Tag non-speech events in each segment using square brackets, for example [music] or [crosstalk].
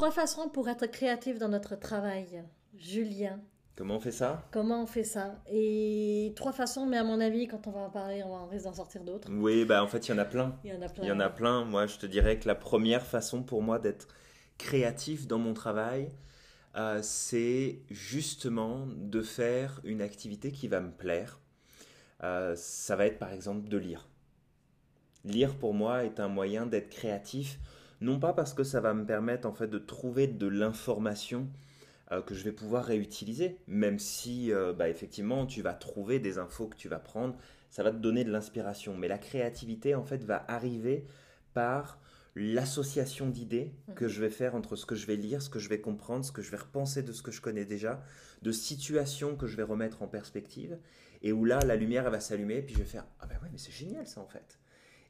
trois façons pour être créatif dans notre travail. Julien, Comment on fait ça? Comment on fait ça? Et trois façons, mais à mon avis, quand on va en parler, on risque d'en sortir d'autres. Oui, bah en fait, il y en a plein. Il y en a plein. Il y en a plein. Moi, je te dirais que la première façon pour moi d'être créatif dans mon travail, euh, c'est justement de faire une activité qui va me plaire. Euh, ça va être par exemple de lire. Lire pour moi est un moyen d'être créatif, non pas parce que ça va me permettre en fait de trouver de l'information euh, que je vais pouvoir réutiliser, même si euh, bah, effectivement tu vas trouver des infos que tu vas prendre, ça va te donner de l'inspiration. Mais la créativité en fait va arriver par l'association d'idées que je vais faire entre ce que je vais lire, ce que je vais comprendre, ce que je vais repenser de ce que je connais déjà, de situations que je vais remettre en perspective, et où là la lumière elle va s'allumer, puis je vais faire ah ben ouais mais c'est génial ça en fait.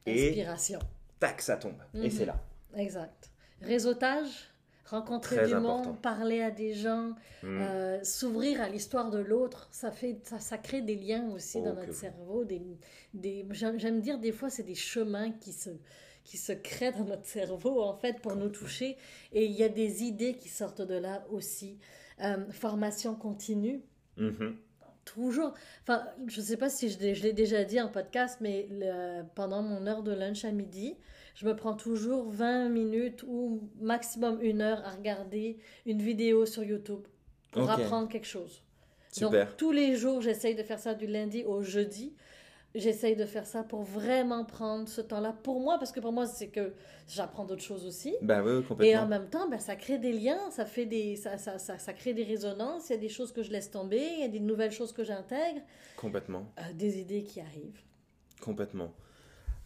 Et Inspiration. tac ça tombe, et Mhm. c'est là. Exact. Réseautage, rencontrer Très du important. monde, parler à des gens, Mm. euh, s'ouvrir à l'histoire de l'autre, ça fait, ça, ça crée des liens aussi Oh, dans notre cerveau. Des, des, j'aime dire des fois c'est des chemins qui se qui se créent dans notre cerveau en fait pour nous toucher et il y a des idées qui sortent de là aussi. Euh, formation continue. Mhm. Toujours. Enfin, je ne sais pas si je, l'ai- je l'ai déjà dit en podcast, mais le- pendant mon heure de lunch à midi, je me prends toujours 20 minutes ou maximum une heure à regarder une vidéo sur YouTube pour apprendre quelque chose. Super. Donc, tous les jours, j'essaye de faire ça du lundi au jeudi. J'essaye de faire ça pour vraiment prendre ce temps-là pour moi, parce que pour moi, c'est que j'apprends d'autres choses aussi. Bah oui, oui, Et en complètement. même temps, ben, ça crée des liens, ça, fait des, ça, ça, ça, ça crée des résonances, il y a des choses que je laisse tomber, il y a des nouvelles choses que j'intègre, Complètement. euh, des idées qui arrivent. Complètement.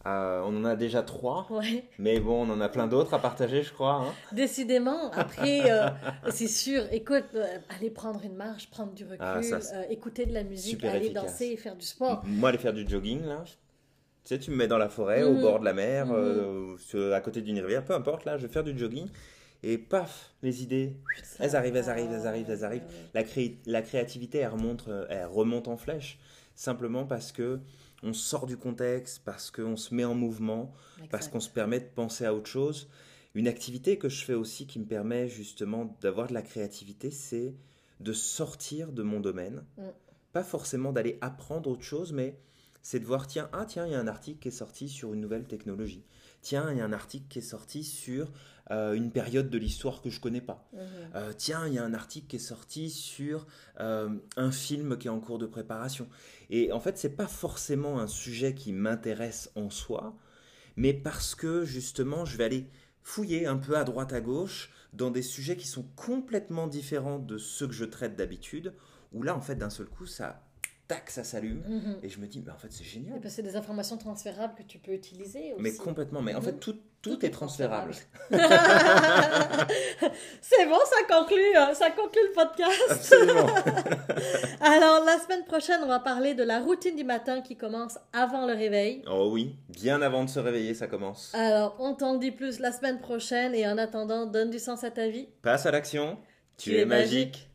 Euh, on en a déjà trois, Ouais, mais bon, on en a plein d'autres à partager, je crois. hein. décidément. Après, euh, [laughs] c'est sûr, écoute, euh, aller prendre une marche, prendre du recul, Ah, ça, c'est euh, écouter de la musique, aller efficace. danser et faire du sport. Moi, aller faire du jogging, là. Tu sais, tu me mets dans la forêt, au Mhm. bord de la mer, Mhm. à côté d'une rivière, peu importe, là, je vais faire du jogging. Et paf, les idées, elles arrivent, elles arrivent, elles arrivent, elles arrivent. La, cré- la créativité, elle remonte, elle remonte en flèche. Simplement parce que on sort du contexte, parce qu'on se met en mouvement, parce qu'on se permet de penser à autre chose. Une activité que je fais aussi qui me permet justement d'avoir de la créativité, c'est de sortir de mon domaine. Mm. Pas forcément d'aller apprendre autre chose, mais c'est de voir, tiens, ah tiens, il y a un article qui est sorti sur une nouvelle technologie. Tiens, il y a un article qui est sorti sur euh, une période de l'histoire que je connais pas. Mhm. Euh, tiens, il y a un article qui est sorti sur euh, un film qui est en cours de préparation. Et en fait, c'est pas forcément un sujet qui m'intéresse en soi, mais parce que justement, je vais aller fouiller un peu à droite à gauche dans des sujets qui sont complètement différents de ceux que je traite d'habitude, où là, en fait, d'un seul coup, ça, tac, ça s'allume, Mhm. et je me dis, mais en fait, c'est génial. c'est des informations transférables que tu peux utiliser aussi. Mais complètement, mais en Mhm. fait, tout, tout, est transférable. [laughs] c'est bon, ça conclut, euh, ça conclut le podcast. Absolument. [laughs] Alors, la semaine prochaine, on va parler de la routine du matin qui commence avant le réveil. oh oui, bien avant de se réveiller, ça commence. Alors, on t'en dit plus la semaine prochaine et en attendant, donne du sens à ta vie. Passe à l'action. Tu, es magique.